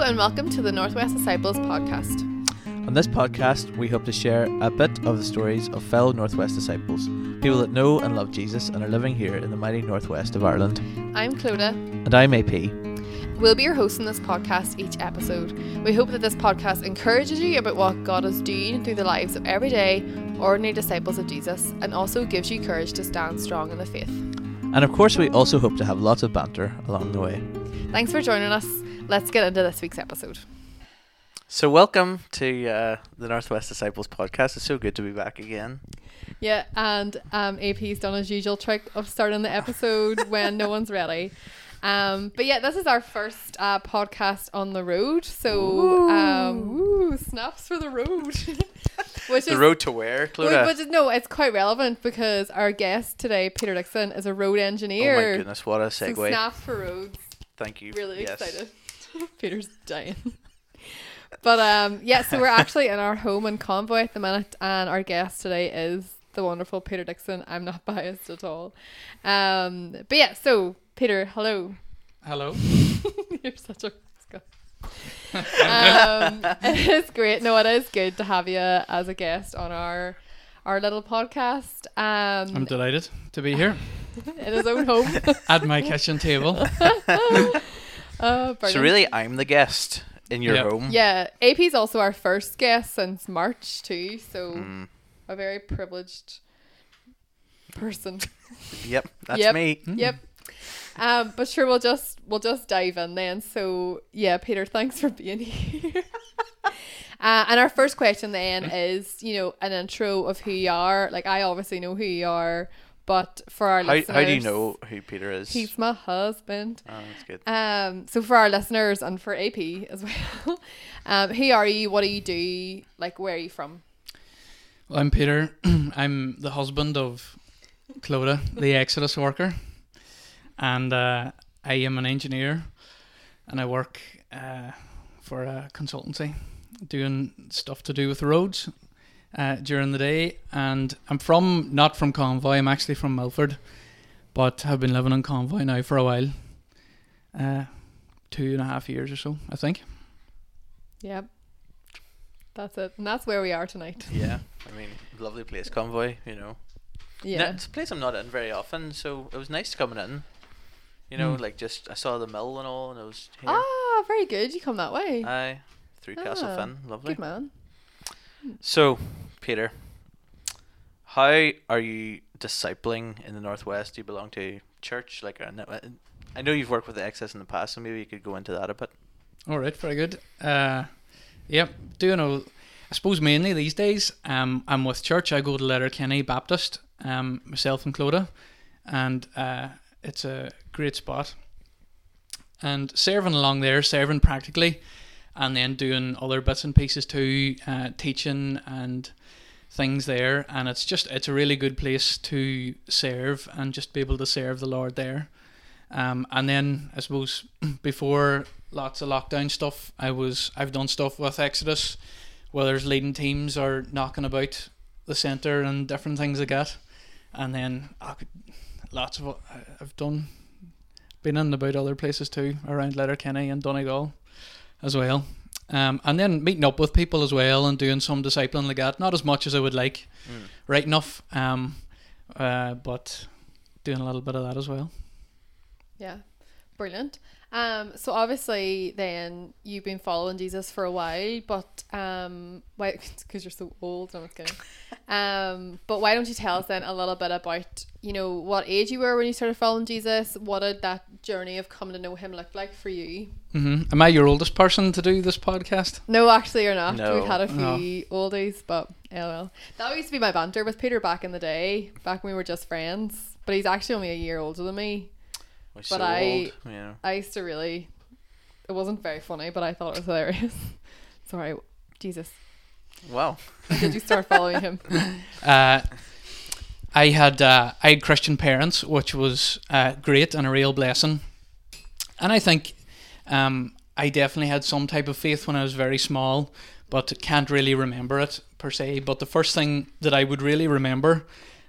Hello and welcome to the Northwest Disciples podcast. On this podcast, we hope to share a bit of the stories of fellow Northwest disciples, people that know and love Jesus and are living here in the mighty Northwest of Ireland. I'm Clodagh. And I'm AP. We'll be your hosts in this podcast each episode. We hope that this podcast encourages you about what God is doing through the lives of everyday, ordinary disciples of Jesus and also gives you courage to stand strong in the faith. And of course, we also hope to have lots of banter along the way. Thanks for joining us. Let's get into this week's episode. So, welcome to uh, the Northwest Disciples podcast. It's so good to be back again. Yeah, and um, AP's done his usual trick of starting the episode when no one's ready. Um, but yeah, this is our first uh, podcast on the road. So, um, ooh, snaps for the road. which the is, road to where, Which, Clodagh? which is, no, it's quite relevant because our guest today, Peter Dixon, is a road engineer. Oh my goodness, what a So segue. snaps for roads. Thank you. Really Yes. excited. Peter's dying. But um, yeah, so we're actually in our home in Convoy at the minute, and our guest today is the wonderful Peter Dixon. I'm not biased at all. Um, but yeah, so Peter, hello. Hello. You're such a um, it is great. No, it is good to have you as a guest on our our little podcast. Um, I'm delighted to be here in his own home. at my kitchen table. Oh, So, really, I'm the guest in your Yeah. home. Yeah, AP's also our first guest since March too, so Mm, a very privileged person. yep, that's Yep. me. Yep. Um, but sure, we'll just we'll just dive in then. So yeah, Peter, thanks for being here. uh, and our first question then is, you know, an intro of who you are. Like I obviously know who you are, but for our How, listeners, how do you know who Peter is? He's my husband. Oh, that's good. Um, so for our listeners and for AP as well, um, who are you? What do you do? Like, where are you from? Well, I'm Peter. I'm the husband of Clodagh, the Exodus worker, and uh, I am an engineer, and I work uh, for a consultancy, doing stuff to do with roads uh, during the day. And I'm from not from Convoy. I'm actually from Milford, but have been living in Convoy now for a while, uh, two and a half years or so, I think. Yep. That's it. And that's where we are tonight. Yeah, I mean, lovely place, Convoy. You know, Yeah. No, it's a place I'm not in very often, so it was nice coming in. You know, Mm. like just I saw the mill and all, and it was here. Ah, very good. You come that way. Aye, through Castle Ah, Finn, lovely. Good man. So, Peter, how are you discipling in the northwest? Do you belong to church? Like, I know, you've worked with the Exodus in the past, so maybe you could go into that a bit. All right, very good. Uh, yep, do you know? I suppose mainly these days, um, I'm with church. I go to Letterkenny Baptist, um, myself and Clodagh, and uh, it's a great spot. And serving along there, serving practically, and then doing other bits and pieces too, uh, teaching and things there. And it's just it's a really good place to serve and just be able to serve the Lord there. Um, and then I suppose before lots of lockdown stuff, I was I've done stuff with Exodus, whether it's leading teams or knocking about the centre and different things like that. And then I could, lots of I- I've done, been in about other places too around Letterkenny and Donegal, as well. Um, and then meeting up with people as well and doing some discipling like that. Not as much as I would like, Mm. right enough. Um, uh, but doing a little bit of that as well. Yeah. Brilliant. Um, so obviously then you've been following Jesus for a while, but um, why? Because you're so old. No, I'm just kidding. Um, but why don't you tell us then a little bit about you know what age you were when you started following Jesus? What did that journey of coming to know Him look like for you? hmm Am I your oldest person to do this podcast? No, actually, you're not. No. We've had a few No. oldies, but lol. That used to be my banter with Peter back in the day, back when we were just friends. But he's actually only a year older than me. We're But so I- old, know. I used to really. It wasn't very funny, but I thought it was hilarious. Sorry, Jesus. Wow. Did you start following him? Uh, I had uh, I had Christian parents, which was uh, great and a real blessing. And I think um, I definitely had some type of faith when I was very small, but can't really remember it per se. But the first thing that I would really remember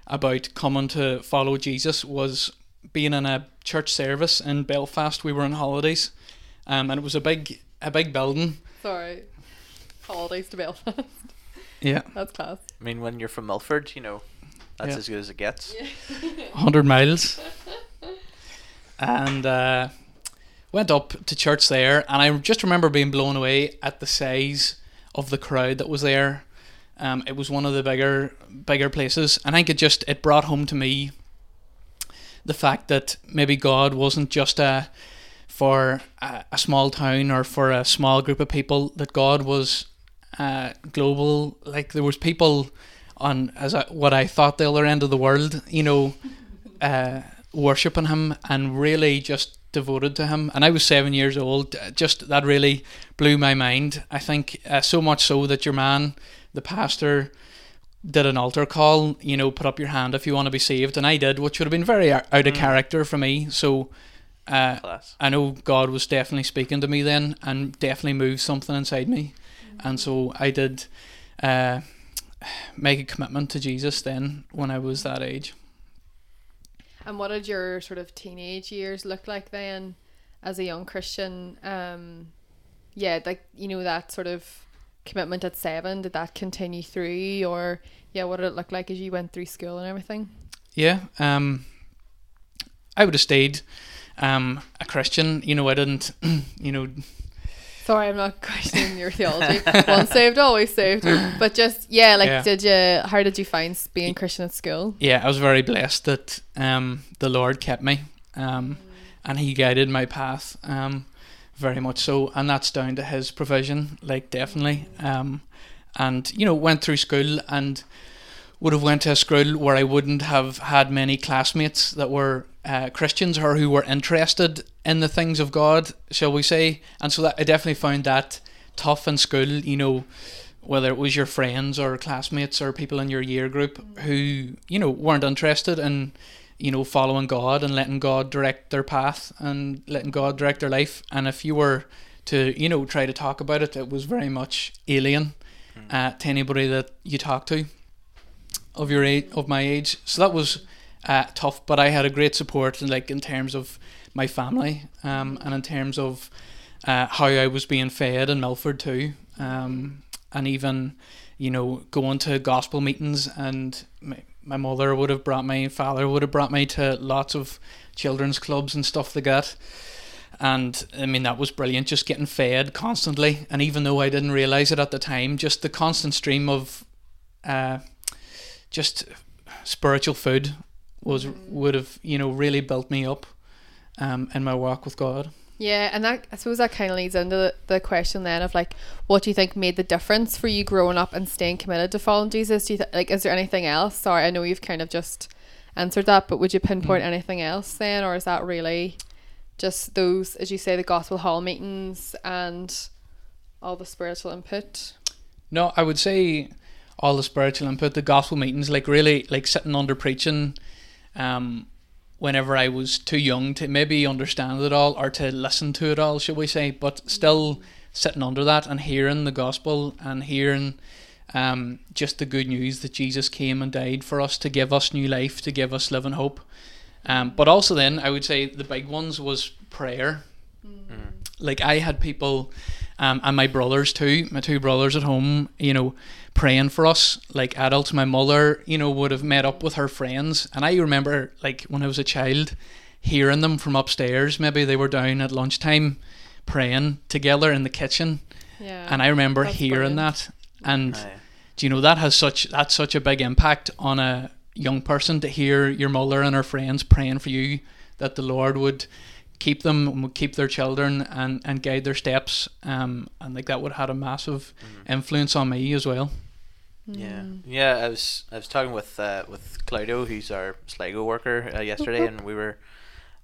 about coming to follow Jesus was being in a church service in Belfast. We were on holidays, um, and it was a big a big building. Sorry. Holidays to Belfast. Yeah, That's class. I mean, when you're from Milford, you know, that's Yeah. as good as it gets. hundred miles, and uh, went up to church there, and I just remember being blown away at the size of the crowd that was there. Um, it was one of the bigger bigger places, and I think it just it brought home to me the fact that maybe God wasn't just a for a, a small town or for a small group of people. That God was uh, global. Like there was people on as I, what I thought the other end of the world. You know, uh, worshiping Him and really just devoted to Him. And I was seven years old. uh, Just that really blew my mind. I think uh, so much so that your man, the pastor, did an altar call. You know, put up your hand if you want to be saved, and I did, which would have been very out out of Mm. character for me. So. Uh, Class. I know God was definitely speaking to me then and definitely moved something inside me. And so I did uh, make a commitment to Jesus then when I was that age. And what did your sort of teenage years look like then as a young Christian? Um, yeah, like, you know, that sort of commitment at seven, did that continue through? Or, yeah, what did it look like as you went through school and everything? Yeah, um, I would have stayed um, a Christian. You know, I didn't, you know, Sorry, I'm not questioning your theology. Once saved, always saved. But just, yeah, like, Yeah. did you, how did you find being Christian at school? yeah, I was very blessed that um, the Lord kept me um, and He guided my path um, very much so. And that's down to His provision, like, definitely. Um, and, you know, went through school and would have went to a school where I wouldn't have had many classmates that were uh, Christians or who were interested in the things of God, shall we say. And so that I definitely found that tough in school, you know, whether it was your friends or classmates or people in your year group who, you know, weren't interested in, you know, following God and letting God direct their path and letting God direct their life. And if you were to, you know, try to talk about it, it was very much alien uh, to anybody that you talk to of your age, of my age. So that was uh, tough, but I had a great support, like in terms of my family, um, and in terms of uh, how I was being fed in Milford too, um, and even you know going to gospel meetings, and my, mother would have brought me, father would have brought me to lots of children's clubs and stuff like that. And I mean that was brilliant, just getting fed constantly. And even though I didn't realize it at the time, just the constant stream of uh, just spiritual food was would have you know really built me up um, in my walk with God. Yeah, and that I suppose that kind of leads into the, the question then of like, what do you think made the difference for you growing up and staying committed to following Jesus? Do you th- like, is there anything else? Sorry, I know you've kind of just answered that, but would you pinpoint anything else then, or is that really just those, as you say, the gospel hall meetings and all the spiritual input? No, I would say all the spiritual input, the gospel meetings, like really like sitting under preaching, um, whenever I was too young to maybe understand it all or to listen to it all, should we say, but still sitting under that and hearing the gospel and hearing um, just the good news that Jesus came and died for us to give us new life, to give us living hope. Um, but also then I would say the big ones was prayer. Like I had people, um, and my brothers too, my two brothers at home, you know, praying for us like adults. My mother, you know, would have met up with her friends, and I remember like when I was a child, hearing them from upstairs. Maybe they were down at lunchtime, praying together in the kitchen, Yeah. and I remember hearing brilliant. that. And Aye. do you know that has such that's such a big impact on a young person to hear your mother and her friends praying for you that the Lord would keep them would keep their children and, and guide their steps um and like that would have had a massive Mm-hmm. influence on me as well Yeah, yeah. I was I was talking with uh, with Claudio, who's our Sligo worker, uh, yesterday, and we were,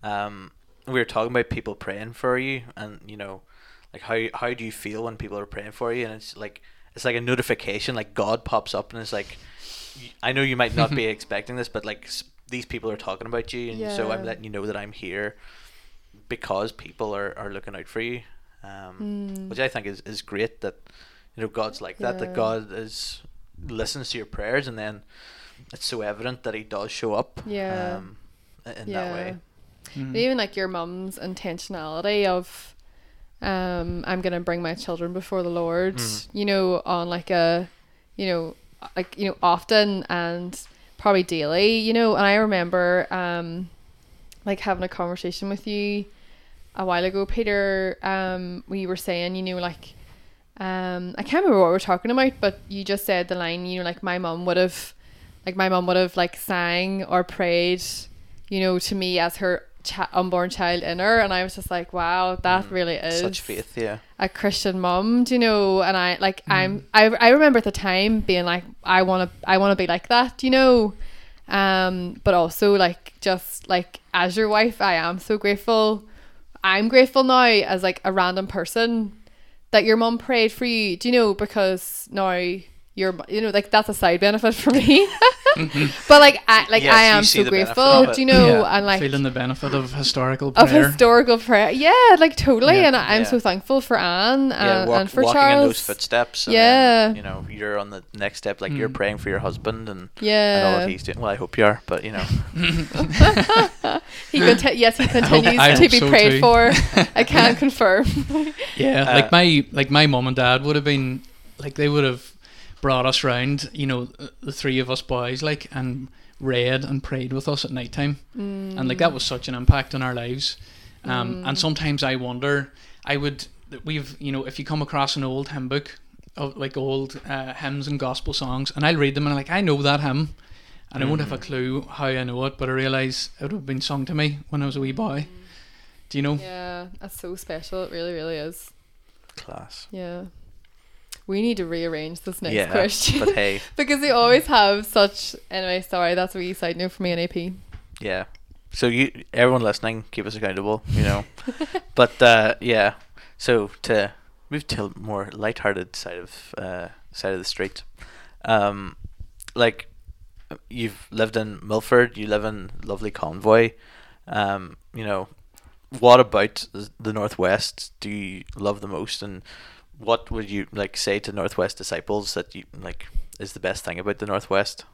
um, we were talking about people praying for you, and you know, like how how do you feel when people are praying for you, and it's like it's like a notification, like God pops up, and it's like, I know you might not be expecting this, but like these people are talking about you, and so I'm letting you know that I'm here, because people are, are looking out for you, um, which I think is, is great that you know God's like that, that God is listens to your prayers, and then it's so evident that He does show up. Yeah. Um, i- in that way. Mm. But even like your mum's intentionality of um, I'm gonna bring my children before the Lord. Mm. You know, on like a, you know, like you know, often and probably daily. You know, and I remember um, like having a conversation with you a while ago, Peter. Um, we were saying, you know, like, um, I can't remember what we are talking about, but you just said the line, you know, like my mom would have, like my mom would have like sang or prayed, you know, to me as her cha- unborn child in her, and I was just like, wow, that Mm. really is Such faith, yeah. a Christian mom, do you know? And I like Mm. I'm I I remember at the time being like I want to I want to be like that, you know. Um, but also like just like as your wife, I am so grateful. I'm grateful now as like a random person that your mum prayed for you. Do you know? Because now you're you know like that's a side benefit for me. but like I like Yes, I am so grateful. Do you know? Yeah, and like feeling the benefit of historical of prayer. historical prayer. Yeah, like totally. Yeah. and I- I'm Yeah. so thankful for Anne yeah, and, walk, and for walking Charles. in those footsteps. And Yeah. Then, you know, you're on the next step, like you're Mm. praying for your husband and, and all yeah. that he's doing. Well, I hope you are, but you know, he conti- yes, he continues I to be so prayed too. for. I can't confirm. Yeah, Uh, like my like my mum and dad would have been like they would have brought us round, you know, uh, the three of us boys, like and read and prayed with us at night time, and like that was mm. such an impact on our lives. Um, and mm. sometimes I wonder, I would we've you know if you come across an old hymn book of like old uh, hymns and gospel songs, and I'll read them and I'm like I know that hymn. And I won't have a mm. clue how I know it, but I realise it would have been sung to me when I was a wee boy. Do you know? Yeah, that's so special. It really, really is. class. Yeah. We need to rearrange this next yeah, question but hey, because we always have such. Anyway, sorry, that's a wee side note for me and AP. yeah. So you, everyone listening, keep us accountable. You know, but uh, yeah. So to move to a more light-hearted side of uh, side of the street, um, like you've lived in Milford, you live in lovely Convoy. Um, you know, what about the Northwest do you love the most, and what would you like say to Northwest disciples that you like is the best thing about the Northwest?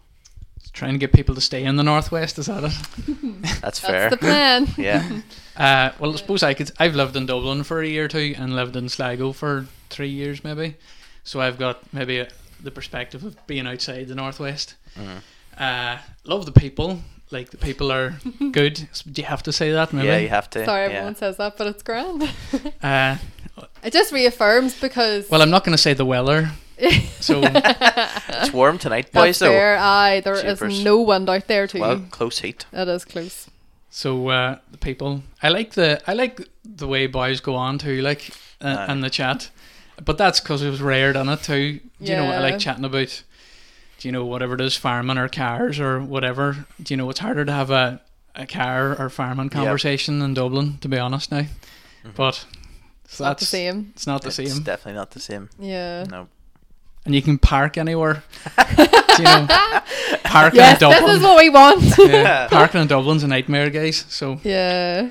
Trying to get people to stay in the northwest is that it? That's That's fair. the plan. yeah. Uh, well, I suppose I could. I've lived in Dublin for a year or two, and lived in Sligo for three years, maybe. So I've got maybe a, the perspective of being outside the northwest. Mm. Uh, love the people. Like the people are good. Do you have to say that? Maybe. Yeah, you have to. Sorry, yeah. everyone says that, but it's grand. Uh, it just reaffirms because. well, I'm not going to say the weller. So It's warm tonight, boys. That's Though. fair. Aye, there is Jeepers. no wind out there too. Well, close heat. it is close. so uh, the people. I like the I like the way boys go on too, like uh, Aye. and the chat. But that's because it was rare on it too. Do you know? I Yeah. like chatting about. Do you know whatever it is, farming or cars or whatever? Do you know it's harder to have a a car or farming conversation in Dublin, to be honest now. Mhm. But It's so not the same. it's not the It's same. definitely not the same. Yeah. No. and you can park anywhere. Do you know, parking Yes, in this is what we want. yeah, parking in Dublin's a nightmare, guys. So yeah.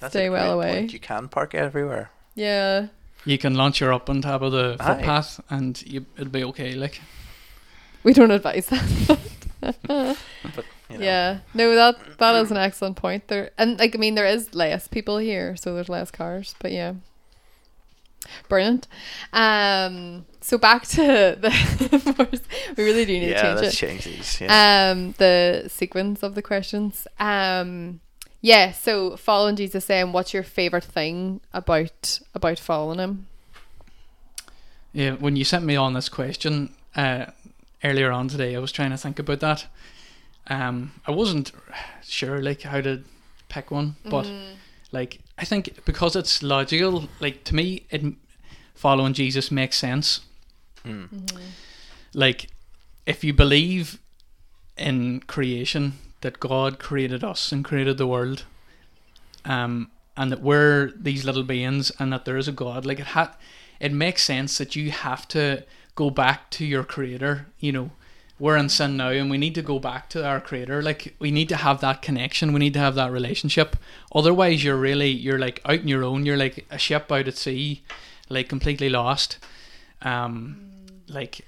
That's Stay a well away. point. You can park everywhere. Yeah. you can launch your up on top of the Aye. footpath, and you, it'll be okay. Like We don't advise that. But you know, Yeah. No, that that is an excellent point. There and like I mean there is less people here, so there's less cars. But yeah. Brilliant. Um so back to the we really do need yeah, to change let's it. change these. Yeah. Um the sequence of the questions. Um yeah, so following Jesus saying what's your favourite thing about about following him? yeah, when you sent me on this question uh, earlier on today, I was trying to think about that. Um, I wasn't sure like how to pick one, but Mm. like I think because it's logical, like to me, it following Jesus makes sense. Mm. Mm-hmm. like if you believe in creation that God created us and created the world um and that we're these little beings and that there is a God like it ha- it makes sense that you have to go back to your creator you know we're in sin now and we need to go back to our creator like we need to have that connection we need to have that relationship otherwise you're really you're like out on your own you're like a ship out at sea like completely lost um like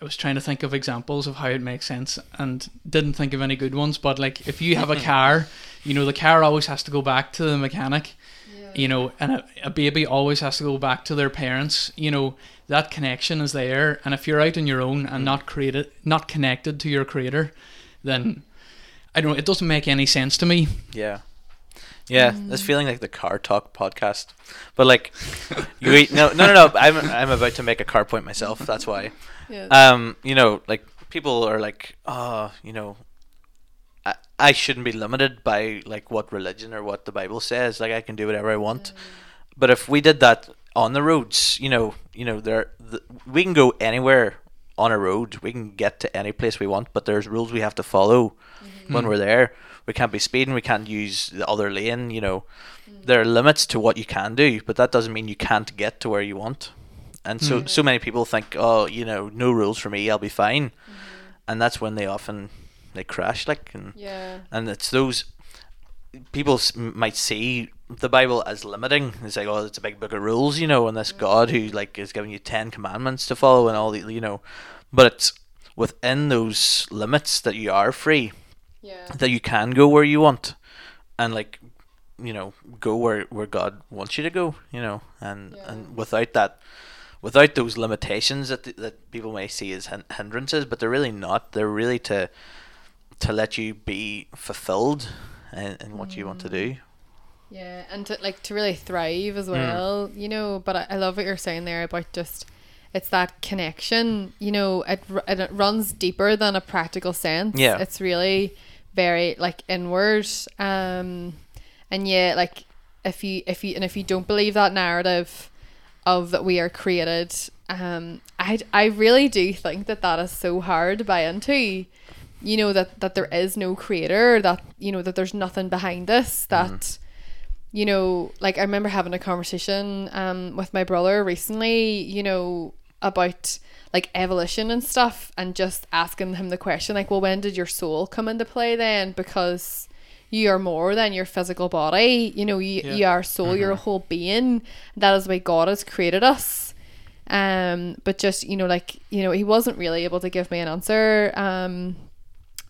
I was trying to think of examples of how it makes sense and didn't think of any good ones. But like if you have a car, you know the car always has to go back to the mechanic. You know, and a, a baby always has to go back to their parents. You know, that connection is there, and if you're out on your own and mm. not created, not connected to your creator, then I don't. know, It doesn't make any sense to me. Yeah. Yeah, this mm. feeling like the car talk podcast, but like, you eat, no, no, no, no. I'm I'm about to make a car point myself. That's why. Yeah. Um, you know, like people are like, oh, you know, I I shouldn't be limited by like what religion or what the Bible says. Like I can do whatever I want. Mm. But if we did that on the roads, you know, you know, there the, we can go anywhere on a road. We can get to any place we want, but there's rules we have to follow mm-hmm. when hmm. we're there. We can't be speeding. We can't use the other lane. You know, mm. there are limits to what you can do, but that doesn't mean you can't get to where you want. And so, mm-hmm. so many people think, oh, you know, no rules for me. I'll be fine. Mm-hmm. And that's when they often they crash. Like, and yeah. and it's those people might see the Bible as limiting. It's like, oh, it's a big book of rules, you know, and this mm. God who like is giving you ten commandments to follow and all the, you know, but it's within those limits that you are free, Yeah. that you can go where you want, and like, you know, go where where God wants you to go, you know, and Yeah. and without that. Without those limitations that that people may see as hin- hindrances, but they're really not. They're really to to let you be fulfilled in, in what you want to do. Yeah, and to like to really thrive as well, you know. But I, I love what you're saying there about just it's that connection. You know, it ru- and it runs deeper than a practical sense. Yeah. it's really very like inward. Um, and yeah, like if you if you and if you don't believe that narrative of that we are created, um, I I really do think that that is so hard to buy into you know that that there is no creator that you know that there's nothing behind this that you know like i remember having a conversation um with my brother recently you know about like evolution and stuff and just asking him the question like well when did your soul come into play then? Because you are more than your physical body. You know you, Yeah. you are soul you're a whole being. That is way god has created us. Um but just you know like you know he wasn't really able to give me an answer um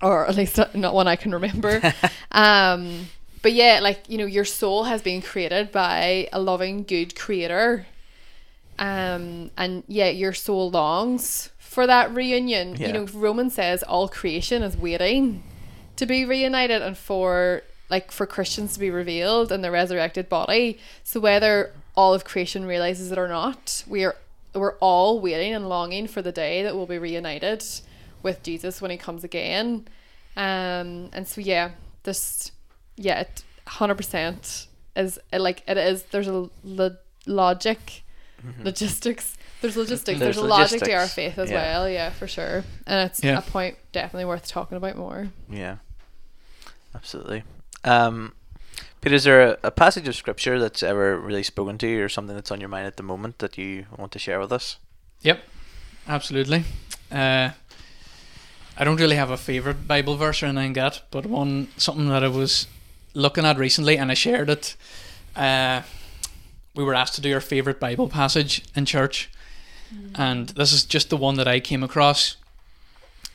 or at least not one I can remember. um, but yeah, like you know, your soul has been created by a loving, good creator. Um, and yeah, your soul longs for that reunion. Yeah. You know, Roman says all creation is waiting to be reunited and for like for Christians to be revealed in the resurrected body. So whether all of creation realizes it or not, we are we're all waiting and longing for the day that we'll be reunited with Jesus when he comes again. Um and so yeah, this yeah, hundred percent is it, like it is there's a lo- logic logistics there's logistics there's, There's a logic to our faith as yeah. well yeah for sure and it's Yeah. a point definitely worth talking about more Yeah, absolutely. Um, Peter, is there a, a passage of scripture that's ever really spoken to you, or something that's on your mind at the moment that you want to share with us? Yep, absolutely. Uh, I don't really have a favorite Bible verse or anything like that, but one something that I was looking at recently, and I shared it. Uh, we were asked to do our favorite Bible passage in church, and this is just the one that I came across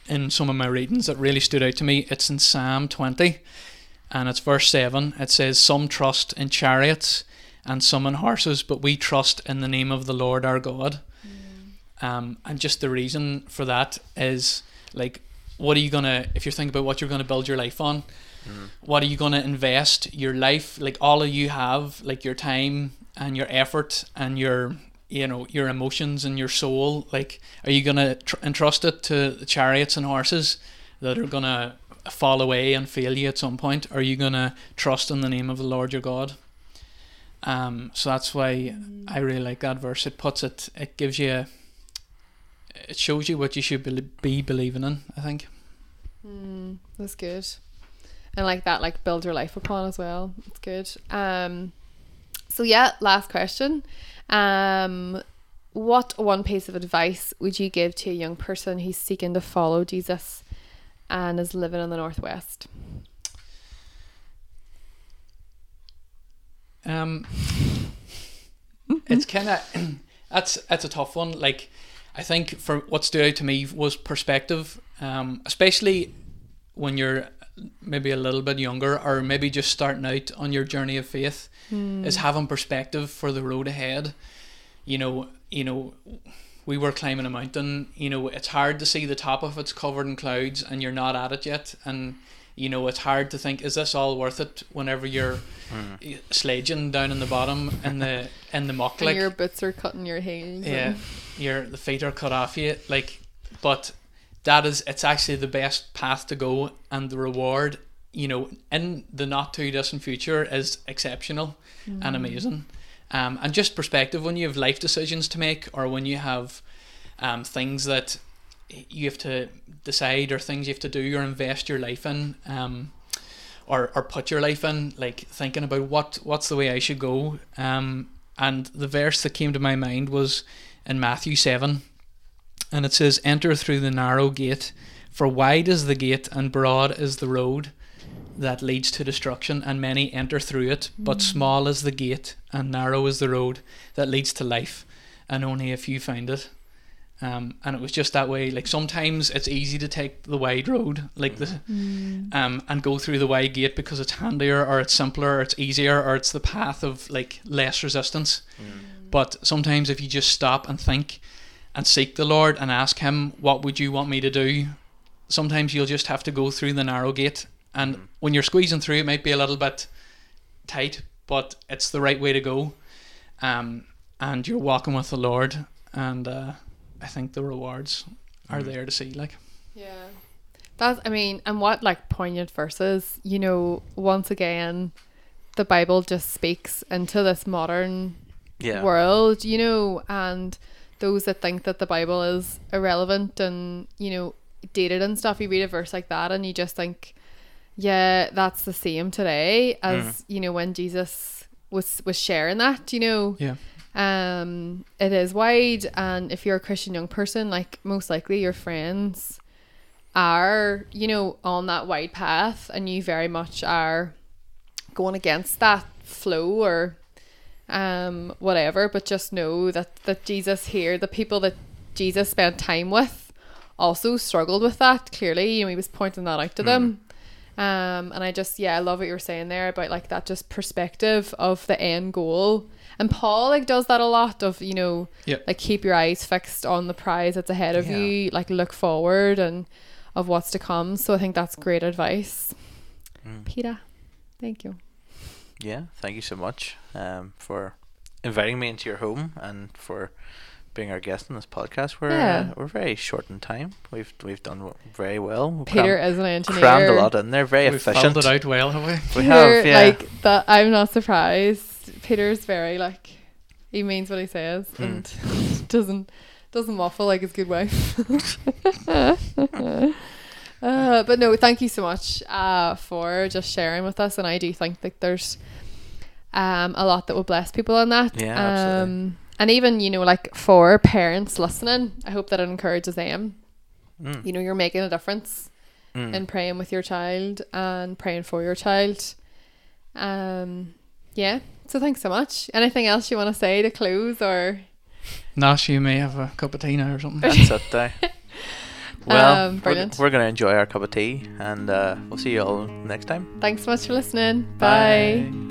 in some of my readings that really stood out to me. It's in Psalm twenty, and it's verse seven. It says, "Some trust in chariots." And some in horses, but we trust in the name of the Lord our God. Um, and just the reason for that is like, what are you gonna if you're thinking about what you're gonna build your life on? What are you gonna invest your life like all of you have like your time and your effort and your you know your emotions and your soul like are you gonna tr- entrust it to the chariots and horses that are gonna fall away and fail you at some point? Are you gonna trust in the name of the Lord your God? Um, so that's why I really like that verse. It puts it, it gives you, a, it shows you what you should be, be believing in. I think. Mm, that's good. And like that, like build your life upon as well. It's good. Um, so yeah, last question. Um, what one piece of advice would you give to a young person who's seeking to follow Jesus and is living in the northwest? Um, it's kind of that's that's a tough one. Like, I think for what stood out to me was perspective, um, especially when you're maybe a little bit younger or maybe just starting out on your journey of faith Hmm. is having perspective for the road ahead. You know, you know, we were climbing a mountain. You know, it's hard to see the top of it's covered in clouds, and you're not at it yet. And you know, it's hard to think, is this all worth it? Whenever you're Mm. sledging down in the bottom in the in the muck, and like your boots are cutting your heels. yeah, and- your the feet are cut off you. Like, but that is it's actually the best path to go, and the reward, you know, in the not too distant future is exceptional and amazing. Um, and just perspective when you have life decisions to make, or when you have um things that you have to decide, or things you have to do, or invest your life in. Um, or, or put your life in, like thinking about what what's the way I should go. Um, and the verse that came to my mind was in Matthew 7. And it says, Enter through the narrow gate, for wide is the gate and broad is the road that leads to destruction, and many enter through it. But small is the gate and narrow is the road that leads to life, and only a few find it. Um, and it was just that way. Like sometimes it's easy to take the wide road, like the um, and go through the wide gate because it's handier or it's simpler or it's easier or it's the path of like less resistance. But sometimes if you just stop and think and seek the Lord and ask Him, what would you want me to do? Sometimes you'll just have to go through the narrow gate. And Mhm. when you're squeezing through, it might be a little bit tight, but it's the right way to go. Um, and you're walking with the Lord. And uh, I think the rewards are Mm. there to see. Like, Yeah. That's, I mean, and what like poignant verses, you know, once again, the Bible just speaks into this modern Yeah. world, you know, and those that think that the Bible is irrelevant and, you know, dated and stuff, you read a verse like that and you just think, yeah, that's the same today as, you know, when Jesus was was sharing that, you know yeah. um it is wide and if you're a christian young person like most likely your friends are you know on that wide path and you very much are going against that flow or um whatever but just know that that jesus here the people that jesus spent time with also struggled with that clearly. You know he was pointing that out to them. Um and i just yeah i love what you were saying there about like that just perspective of the end goal. And paul like does that a lot of you know Yep. like keep your eyes fixed on the prize that's ahead of Yeah. you like look forward and of what's to come. So i think that's great advice. Mm. peter thank you Yeah, thank you so much um, for inviting me into your home and for being our guest on this podcast. We're Yeah. uh, we're very short in time. We've we've done very well. We peter cram- is an engineer crammed a lot in there. Very We've efficient. filled it out well, have we? We Peter, have, yeah. like that i'm not surprised peter's very like he means what he says Hmm. and doesn't doesn't waffle like his good wife uh, but no thank you so much uh, for just sharing with us and i do think that there's um, a lot that will bless people on that Yeah, absolutely. um, and even you know like for parents listening i hope that it encourages them Mm, you know you're making a difference mm. and praying with your child and praying for your child. Um, yeah. So thanks so much. Anything else you want to say to close or? Nash, you may have a cup of tea now or something. That's it there. Well, Um, we're, we're going to enjoy our cup of tea and uh, we'll see you all next time. Thanks so much for listening. Bye. Bye.